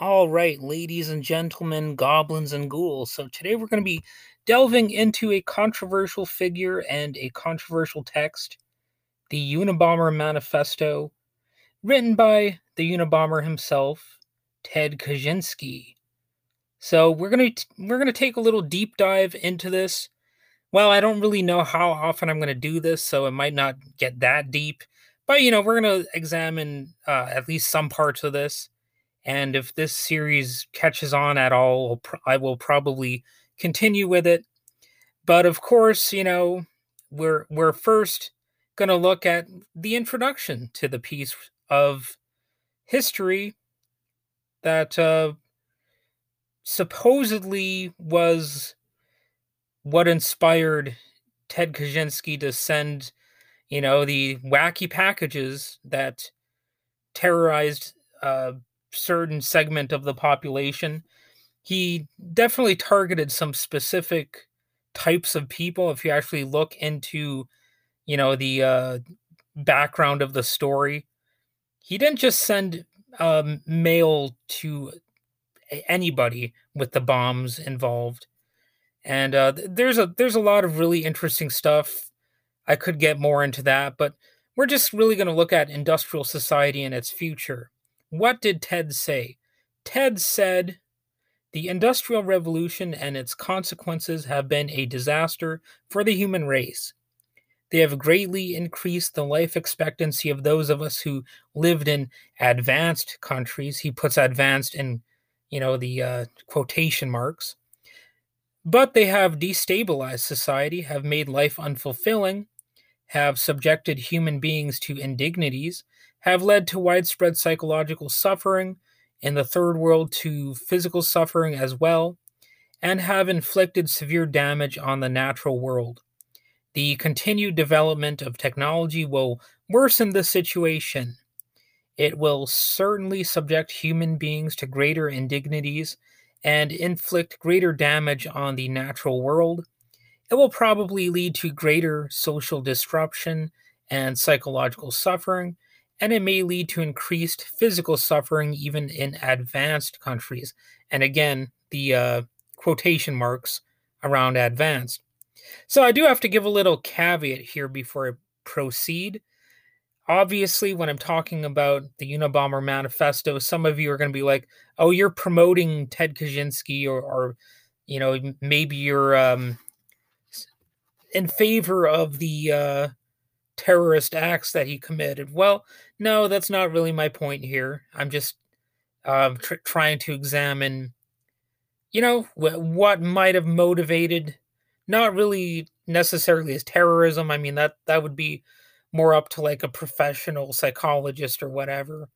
All right, ladies and gentlemen, goblins and ghouls. So today we're going to be delving into a controversial figure and a controversial text, the Unabomber Manifesto, written by the Unabomber himself, Ted Kaczynski. So we're going to we're to take a little deep dive into this. Well, I don't really know how often I'm going to do this, so it might not get that deep. But you know, we're going to examine uh, at least some parts of this and if this series catches on at all, I will probably continue with it. But of course, you know, we're we're first going to look at the introduction to the piece of history that uh, supposedly was what inspired Ted Kaczynski to send, you know, the wacky packages that terrorized uh, certain segment of the population. He definitely targeted some specific types of people. If you actually look into, you know, the uh, background of the story, he didn't just send um, mail to anybody with the bombs involved. And uh, there's a there's a lot of really interesting stuff. I could get more into that, but we're just really going to look at industrial society and its future. What did Ted say? Ted said, The Industrial Revolution and its consequences have been a disaster for the human race. They have greatly increased the life expectancy of those of us who lived in advanced countries. He puts advanced in, you know, the uh, quotation marks. But they have destabilized society, have made life unfulfilling, have subjected human beings to indignities, have led to widespread psychological suffering, in the third world to physical suffering as well, and have inflicted severe damage on the natural world. The continued development of technology will worsen the situation. It will certainly subject human beings to greater indignities and inflict greater damage on the natural world. It will probably lead to greater social disruption and psychological suffering, and it may lead to increased physical suffering even in advanced countries. And again, the uh, quotation marks around advanced. So I do have to give a little caveat here before I proceed. Obviously, when I'm talking about the Unabomber Manifesto, some of you are going to be like, "Oh, you're promoting Ted Kaczynski," or, or you know, maybe you're um, in favor of the uh, terrorist acts that he committed. Well, no, that's not really my point here. I'm just um, tr- trying to examine, you know, wh- what might have motivated, not really necessarily as terrorism. I mean that that would be more up to like a professional psychologist or whatever,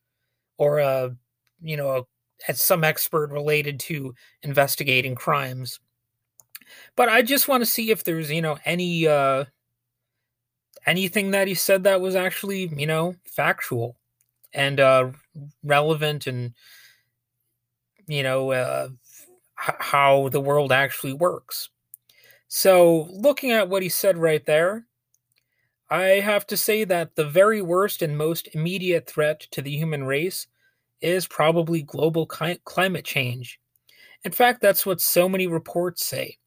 or a, you know, a, some expert related to investigating crimes. But I just want to see if there's, you know, any uh, anything that he said that was actually, you know, factual and uh, relevant and, you know, uh, h- how the world actually works. So, looking at what he said right there, I have to say that the very worst and most immediate threat to the human race is probably global ki- climate change. In fact, that's what so many reports say.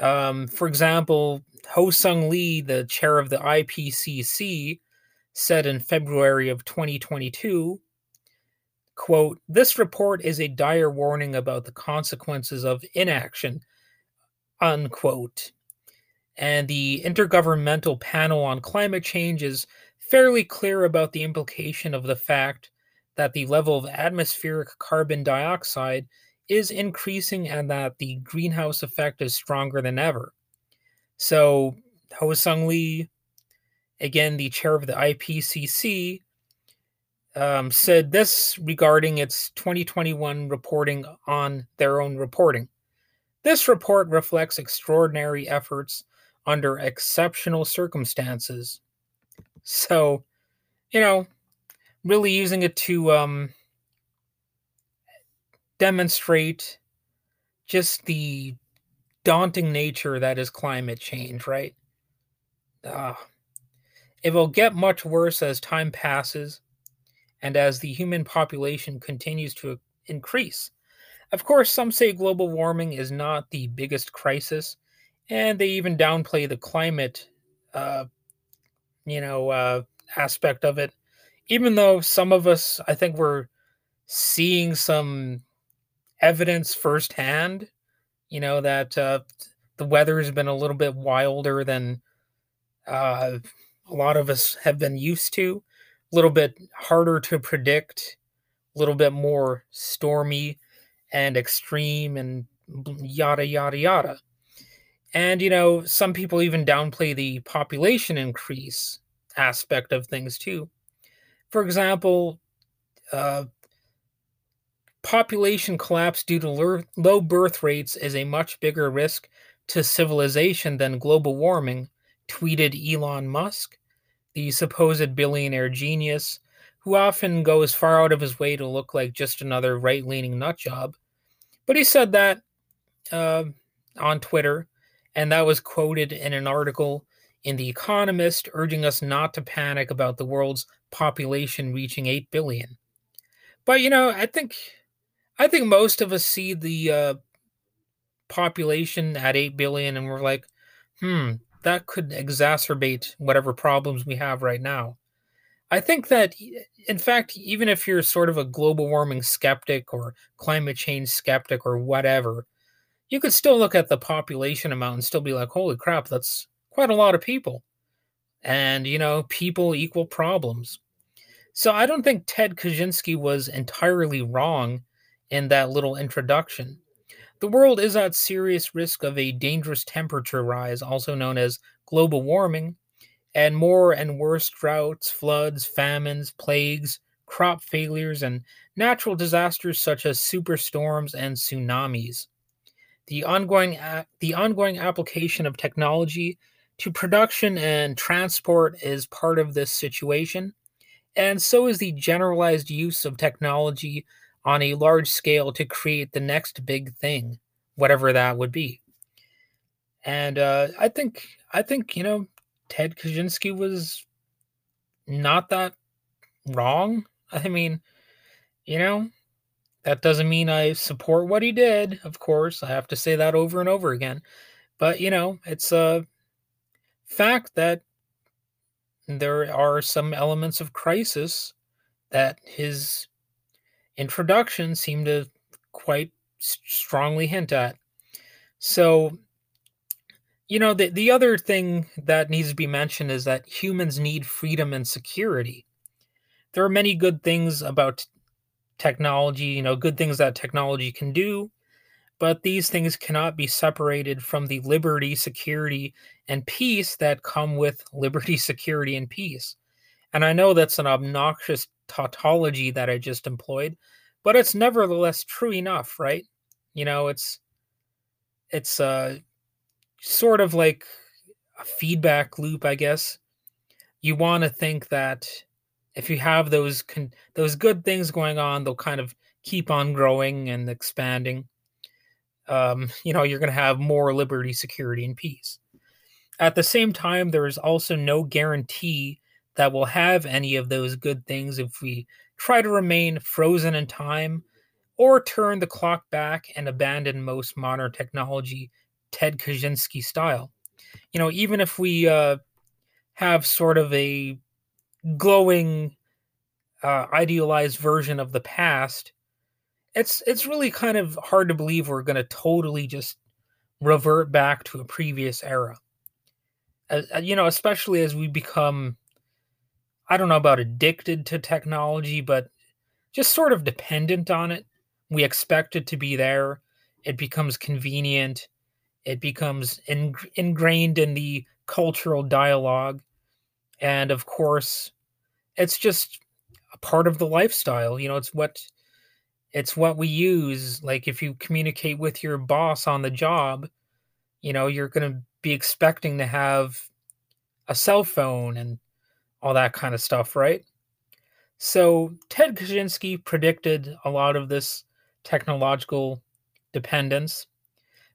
Um, for example, Hoesung Lee, the chair of the IPCC, said in February of 2022, quote, this report is a dire warning about the consequences of inaction, unquote. And the Intergovernmental Panel on Climate Change is fairly clear about the implication of the fact that the level of atmospheric carbon dioxide is increasing and that the greenhouse effect is stronger than ever. So, Hoesung Lee, again, the chair of the IPCC, um, said this regarding its 2021 reporting on their own reporting. This report reflects extraordinary efforts under exceptional circumstances. So, you know, really using it to um, demonstrate just the daunting nature that is climate change, right? Uh, it will get much worse as time passes and as the human population continues to increase. Of course, some say global warming is not the biggest crisis, and they even downplay the climate, uh, you know, uh, aspect of it. Even though some of us, I think, we're seeing some evidence firsthand, you know, that uh, the weather has been a little bit wilder than uh, a lot of us have been used to, a little bit harder to predict, a little bit more stormy and extreme and yada, yada, yada. And, you know, some people even downplay the population increase aspect of things too. For example, uh, population collapse due to low birth rates is a much bigger risk to civilization than global warming, tweeted Elon Musk, the supposed billionaire genius, who often goes far out of his way to look like just another right leaning nutjob. But he said that uh, on Twitter, and that was quoted in an article in The Economist urging us not to panic about the world's population reaching 8 billion. But you know, I think I think most of us see the uh, population at 8 billion and we're like, "Hmm, that could exacerbate whatever problems we have right now." I think that in fact, even if you're sort of a global warming skeptic or climate change skeptic or whatever, you could still look at the population amount and still be like, holy crap, that's quite a lot of people. And, you know, people equal problems. So I don't think Ted Kaczynski was entirely wrong in that little introduction. The world is at serious risk of a dangerous temperature rise, also known as global warming, and more and worse droughts, floods, famines, plagues, crop failures, and natural disasters such as superstorms and tsunamis. The ongoing, a- the ongoing application of technology to production and transport is part of this situation, and so is the generalized use of technology on a large scale to create the next big thing, whatever that would be. And uh, I think I think you know Ted Kaczynski was not that wrong. I mean, you know, that doesn't mean I support what he did, of course. I have to say that over and over again. But, you know, it's a fact that there are some elements of crisis that his introduction seemed to quite strongly hint at. So, you know, the, the other thing that needs to be mentioned is that humans need freedom and security. There are many good things about technology, you know, good things that technology can do, but these things cannot be separated from the liberty, security, and peace that come with liberty, security, and peace. And I know that's an obnoxious tautology that I just employed, but it's nevertheless true enough, right? You know, it's it's uh sort of like a feedback loop, I guess. You want to think that if you have those con- those good things going on, they'll kind of keep on growing and expanding. Um, you know, you're going to have more liberty, security, and peace. At the same time, there is also no guarantee that we'll have any of those good things if we try to remain frozen in time or turn the clock back and abandon most modern technology, Ted Kaczynski style. You know, even if we uh, have sort of a glowing uh, idealized version of the past it's it's really kind of hard to believe we're going to totally just revert back to a previous era uh, you know especially as we become i don't know about addicted to technology but just sort of dependent on it. We expect it to be there. It becomes convenient. It becomes in, ingrained in the cultural dialogue. And of course it's just a part of the lifestyle. You know it's what it's what we use. Like if you communicate with your boss on the job you know you're going to be expecting to have a cell phone and all that kind of stuff right? So ted kaczynski predicted a lot of this technological dependence.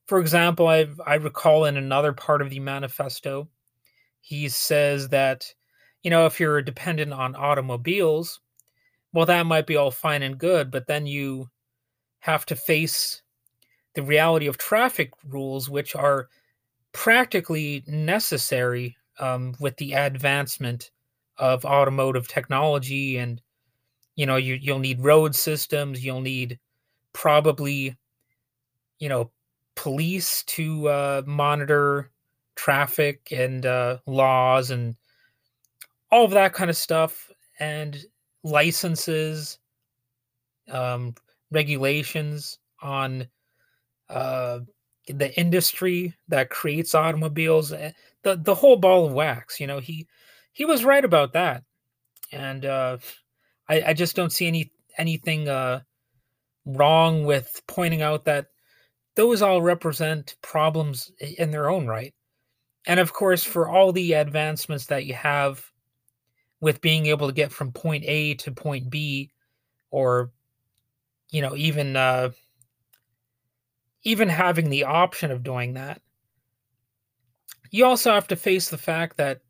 For example i i recall in another part of the manifesto he says that you know, if you're dependent on automobiles, well, that might be all fine and good, but then you have to face the reality of traffic rules, which are practically necessary um, with the advancement of automotive technology and you know you, you'll need road systems you'll need probably you know police to uh, monitor traffic and uh, laws and all of that kind of stuff and licenses um, regulations on uh, the industry that creates automobiles eh, the the whole ball of wax you know he he was right about that and uh, I, I just don't see any anything uh, wrong with pointing out that those all represent problems in their own right. And of course, for all the advancements that you have with being able to get from point A to point B, or you know, even uh, even having the option of doing that, you also have to face the fact that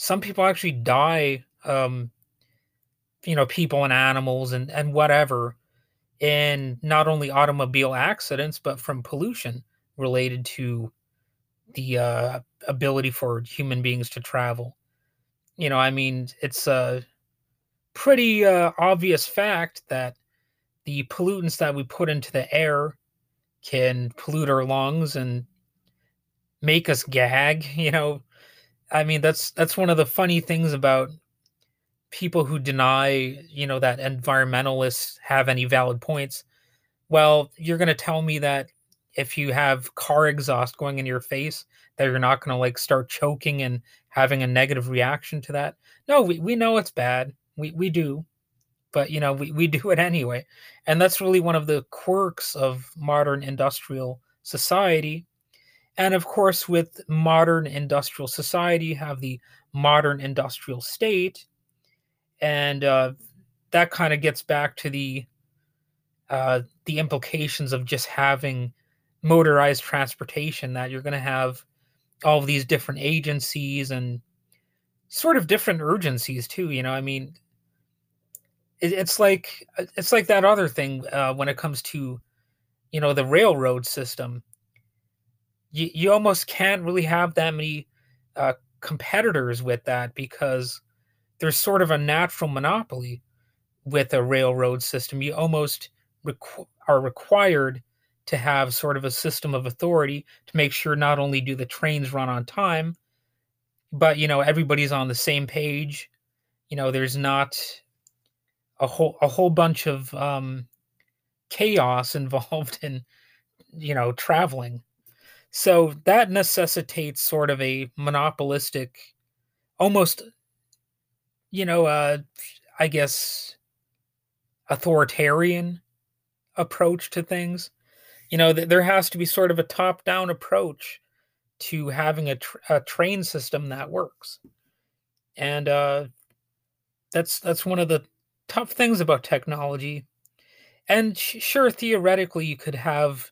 some people actually die um, you know people and animals and and whatever in not only automobile accidents but from pollution related to the uh, ability for human beings to travel. You know i mean it's a pretty uh, obvious fact that the pollutants that we put into the air can pollute our lungs and make us gag you know i mean that's that's one of the funny things about people who deny, you know, that environmentalists have any valid points, well, you're going to tell me that if you have car exhaust going in your face, that you're not going to like start choking and having a negative reaction to that. No, we, we know it's bad. We, we do. But, you know, we, we do it anyway. And that's really one of the quirks of modern industrial society. And of course, with modern industrial society, you have the modern industrial state, and uh, that kind of gets back to the uh, the implications of just having motorized transportation that you're going to have all these different agencies and sort of different urgencies too you know i mean it, it's like it's like that other thing uh, when it comes to you know the railroad system you, you almost can't really have that many uh, competitors with that because there's sort of a natural monopoly with a railroad system. You almost requ- are required to have sort of a system of authority to make sure not only do the trains run on time, but you know everybody's on the same page. You know, there's not a whole a whole bunch of um, chaos involved in you know traveling. So that necessitates sort of a monopolistic, almost you know, uh, I guess authoritarian approach to things. You know, th- there has to be sort of a top-down approach to having a, a train system that works, and uh, that's that's one of the tough things about technology. And sh- sure, theoretically, you could have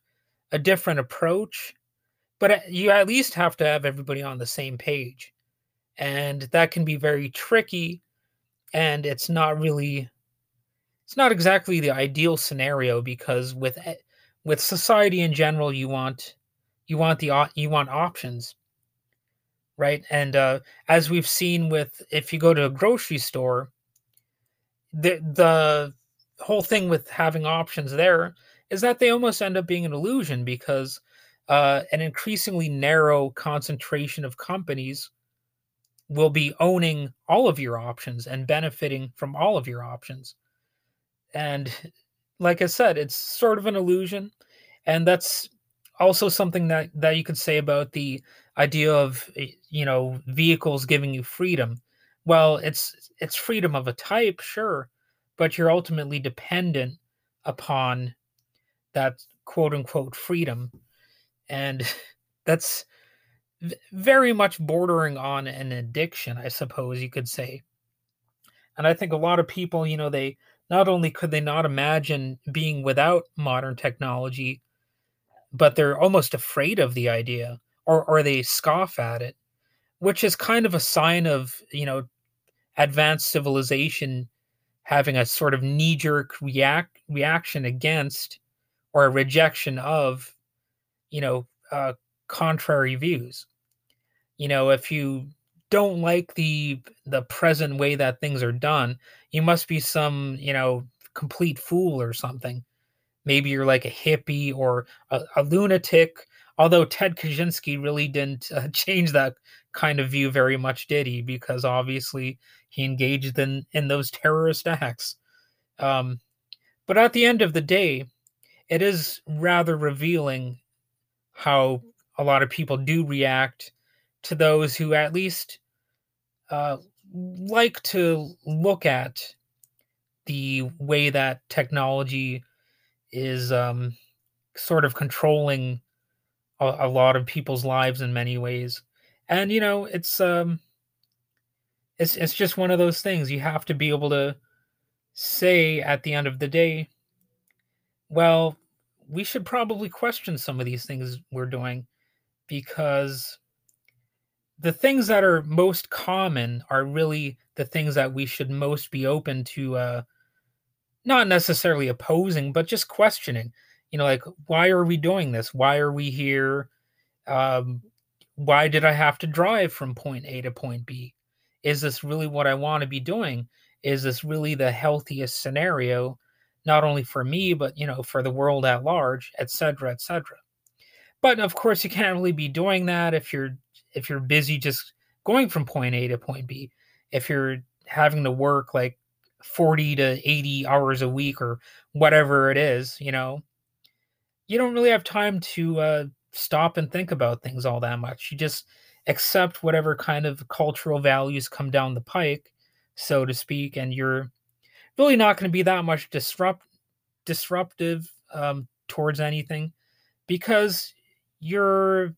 a different approach, but uh, you at least have to have everybody on the same page, and that can be very tricky and it's not really it's not exactly the ideal scenario because with with society in general you want you want the you want options right? And uh, as we've seen with if you go to a grocery store the the whole thing with having options there is that they almost end up being an illusion because uh, an increasingly narrow concentration of companies will be owning all of your options and benefiting from all of your options. And like I said, it's sort of an illusion. And that's also something that, that you could say about the idea of eh, you know vehicles giving you freedom. Well, it's it's freedom of a type, sure, but you're ultimately dependent upon that quote unquote freedom. And that's very much bordering on an addiction, I suppose you could say. And I think a lot of people, you know, they not only could they not imagine being without modern technology, but they're almost afraid of the idea or or they scoff at it, which is kind of a sign of, you know, advanced civilization having a sort of knee-jerk react reaction against or a rejection of, you know, uh, contrary views. You know, if you don't like the the present way that things are done, you must be some, you know, complete fool or something. Maybe you're like a hippie or a, a lunatic. Although Ted Kaczynski really didn't uh, change that kind of view very much, did he? Because obviously he engaged in in those terrorist acts. Um, but at the end of the day, it is rather revealing how a lot of people do react to those who at least uh, like to look at the way that technology is um, sort of controlling a, a, lot of people's lives in many ways. And you know, it's um, it's it's just one of those things. You have to be able to say at the end of the day, well, we should probably question some of these things we're doing because the things that are most common are really the things that we should most be open to uh not necessarily opposing but just questioning. You know like why are we doing this? Why are we here? Um why did i have to drive from point a to point b? Is this really what i want to be doing? Is this really the healthiest scenario not only for me but you know for the world at large etc etc but of course you can't really be doing that if you're if you're busy just going from point a to point b. If you're having to work like 40 to 80 hours a week or whatever it is you know you don't really have time to uh, stop and think about things all that much. You just accept whatever kind of cultural values come down the pike so to speak and you're really not going to be that much disrupt disruptive um, towards anything because you're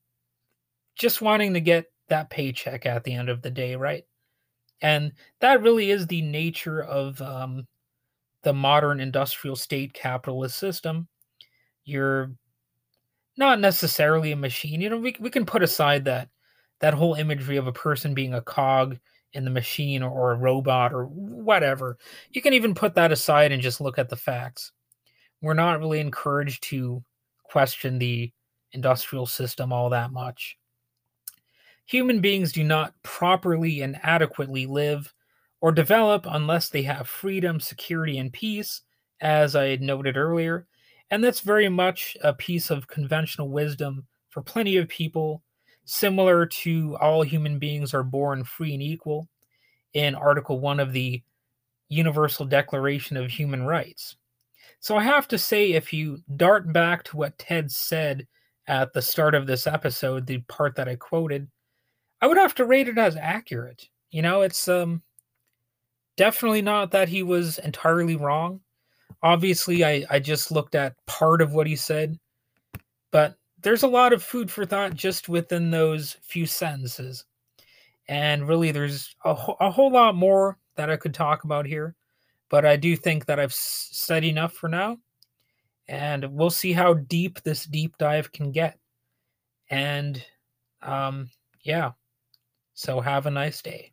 just wanting to get that paycheck at the end of the day, right? And that really is the nature of um, the modern industrial state capitalist system. You're not necessarily a machine. You know, we, we can put aside that that whole imagery of a person being a cog in the machine or, a robot or whatever. You can even put that aside and just look at the facts. We're not really encouraged to question the industrial system all that much. Human beings do not properly and adequately live or develop unless they have freedom, security, and peace, as I had noted earlier. And that's very much a piece of conventional wisdom for plenty of people, similar to all human beings are born free and equal in Article 1 of the Universal Declaration of Human Rights. So I have to say, if you dart back to what Ted said at the start of this episode, the part that I quoted, I would have to rate it as accurate. You know, it's um definitely not that he was entirely wrong. Obviously, I I just looked at part of what he said, but there's a lot of food for thought just within those few sentences. And really there's a, a whole lot more that I could talk about here, but I do think that I've said enough for now. And we'll see how deep this deep dive can get. And um yeah. So have a nice day.